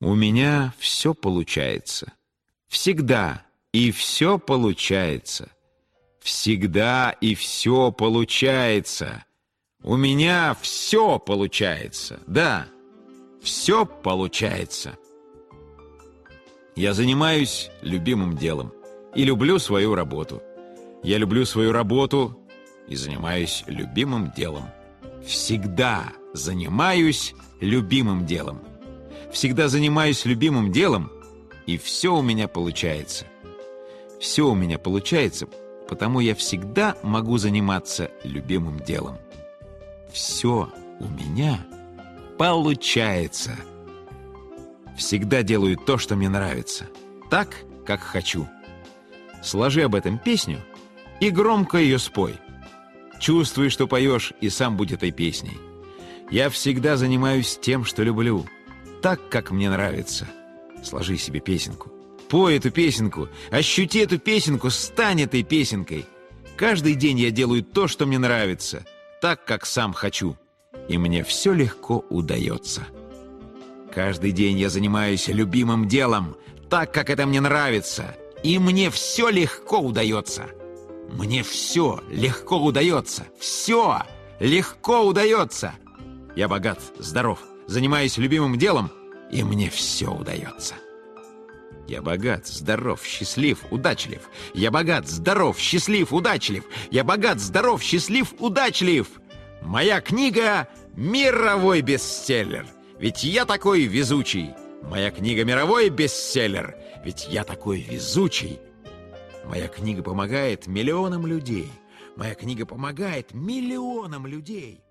У меня все получается. Всегда и все получается. Всегда и все получается. У меня все получается. Да, все получается. Я занимаюсь любимым делом и люблю свою работу. Я люблю свою работу и занимаюсь любимым делом. Всегда занимаюсь любимым делом. Всегда занимаюсь любимым делом, и все у меня получается. Все у меня получается, потому я всегда могу заниматься любимым делом. Все у меня получается. Всегда делаю то, что мне нравится. Так, как хочу. Сложи об этом песню и громко ее спой. Чувствуй, что поешь, и сам будь этой песней. Я всегда занимаюсь тем, что люблю, так, как мне нравится. Сложи себе песенку. Пой эту песенку, ощути эту песенку, стань этой песенкой. Каждый день я делаю то, что мне нравится, так, как сам хочу. И мне все легко удается. Каждый день я занимаюсь любимым делом, так, как это мне нравится. И мне все легко удается. Мне все легко удается. Все легко удается. Я богат, здоров, занимаюсь любимым делом, и мне все удается. Я богат, здоров, счастлив, удачлив. Я богат, здоров, счастлив, удачлив. Я богат, здоров, счастлив, удачлив. Моя книга — мировой бестселлер. Ведь я такой везучий. Моя книга — мировой бестселлер. Ведь я такой везучий. Моя книга помогает миллионам людей. Моя книга помогает миллионам людей.